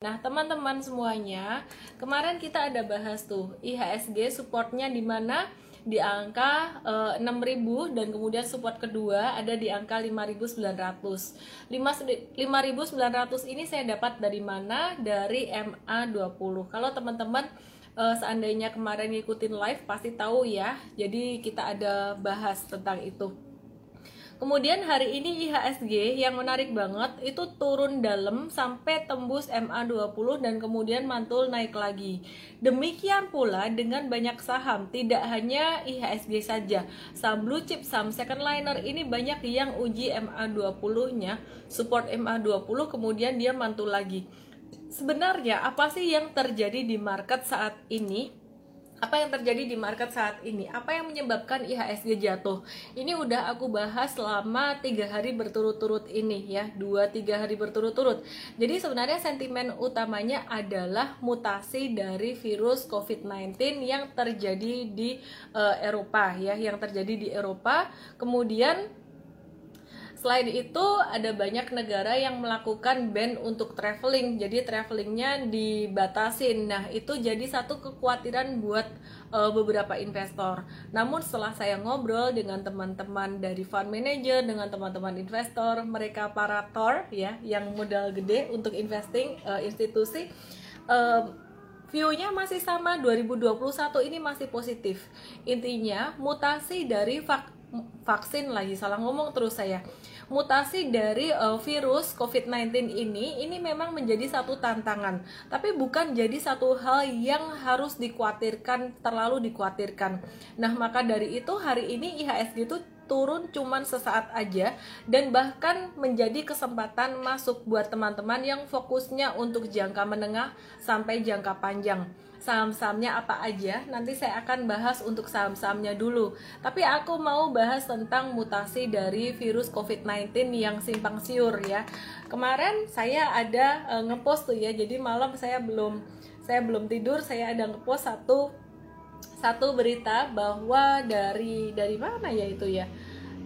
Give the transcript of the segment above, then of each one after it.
Nah, teman-teman semuanya, kemarin kita ada bahas tuh IHSG supportnya di mana di angka e, 6000 dan kemudian support kedua ada di angka 5900. 5900 ini saya dapat dari mana? Dari MA20. Kalau teman-teman e, seandainya kemarin ngikutin live pasti tahu ya. Jadi kita ada bahas tentang itu. Kemudian hari ini IHSG yang menarik banget itu turun dalam sampai tembus MA20 dan kemudian mantul naik lagi. Demikian pula dengan banyak saham, tidak hanya IHSG saja. Saham blue chip, saham second liner ini banyak yang uji MA20-nya, support MA20 kemudian dia mantul lagi. Sebenarnya apa sih yang terjadi di market saat ini? Apa yang terjadi di market saat ini? Apa yang menyebabkan IHSG jatuh? Ini udah aku bahas selama tiga hari berturut-turut ini ya. Dua tiga hari berturut-turut. Jadi sebenarnya sentimen utamanya adalah mutasi dari virus COVID-19 yang terjadi di uh, Eropa ya. Yang terjadi di Eropa. Kemudian Selain itu ada banyak negara yang melakukan ban untuk traveling, jadi travelingnya dibatasin. Nah itu jadi satu kekhawatiran buat uh, beberapa investor. Namun setelah saya ngobrol dengan teman-teman dari fund manager, dengan teman-teman investor, mereka para tor ya, yang modal gede untuk investing uh, institusi. Uh, view-nya masih sama 2021 ini masih positif. Intinya mutasi dari fak vaksin lagi salah ngomong terus saya. Mutasi dari uh, virus COVID-19 ini ini memang menjadi satu tantangan. Tapi bukan jadi satu hal yang harus dikhawatirkan terlalu dikhawatirkan. Nah maka dari itu hari ini IHSG itu turun cuman sesaat aja dan bahkan menjadi kesempatan masuk buat teman-teman yang fokusnya untuk jangka menengah sampai jangka panjang saham-sahamnya apa aja nanti saya akan bahas untuk saham-sahamnya dulu. Tapi aku mau bahas tentang mutasi dari virus COVID-19 yang simpang siur ya. Kemarin saya ada uh, ngepost tuh ya. Jadi malam saya belum saya belum tidur saya ada ngepost satu satu berita bahwa dari dari mana ya itu ya?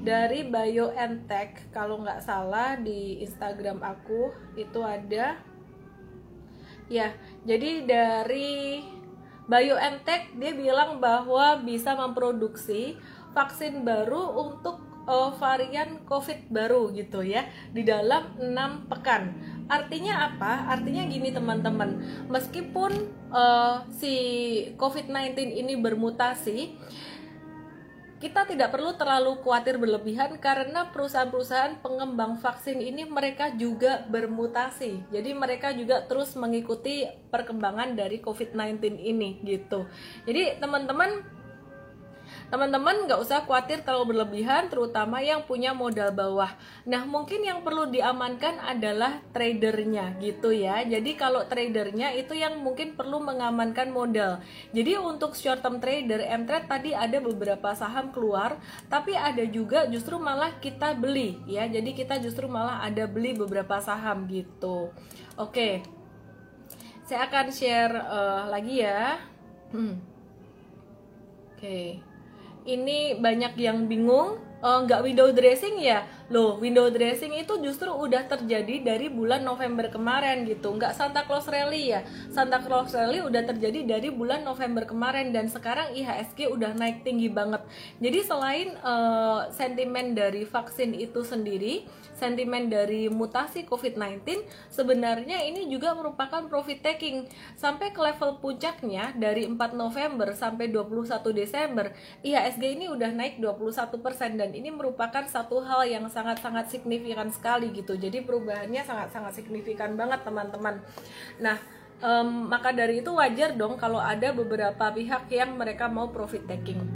Dari BioNTech kalau nggak salah di Instagram aku itu ada Ya, jadi dari BioNTech dia bilang bahwa bisa memproduksi vaksin baru untuk uh, varian COVID baru gitu ya di dalam enam pekan. Artinya apa? Artinya gini teman-teman, meskipun uh, si COVID-19 ini bermutasi, kita tidak perlu terlalu khawatir berlebihan karena perusahaan-perusahaan pengembang vaksin ini mereka juga bermutasi. Jadi mereka juga terus mengikuti perkembangan dari COVID-19 ini gitu. Jadi teman-teman teman-teman nggak usah khawatir terlalu berlebihan terutama yang punya modal bawah. Nah mungkin yang perlu diamankan adalah tradernya gitu ya. Jadi kalau tradernya itu yang mungkin perlu mengamankan modal. Jadi untuk short term trader M-Trade tadi ada beberapa saham keluar tapi ada juga justru malah kita beli ya. Jadi kita justru malah ada beli beberapa saham gitu. Oke. Saya akan share uh, lagi ya. Hmm. oke. okay ini banyak yang bingung uh, nggak window dressing ya? Loh window dressing itu justru udah terjadi dari bulan November kemarin gitu. Nggak Santa Claus Rally ya? Santa Claus Rally udah terjadi dari bulan November kemarin dan sekarang IHSG udah naik tinggi banget. Jadi selain uh, sentimen dari vaksin itu sendiri sentimen dari mutasi COVID-19 sebenarnya ini juga merupakan profit taking. Sampai ke level puncaknya dari 4 November sampai 21 Desember IHSG ini udah naik 21% ini merupakan satu hal yang sangat-sangat signifikan sekali gitu. Jadi perubahannya sangat-sangat signifikan banget teman-teman. Nah um, maka dari itu wajar dong kalau ada beberapa pihak yang mereka mau profit taking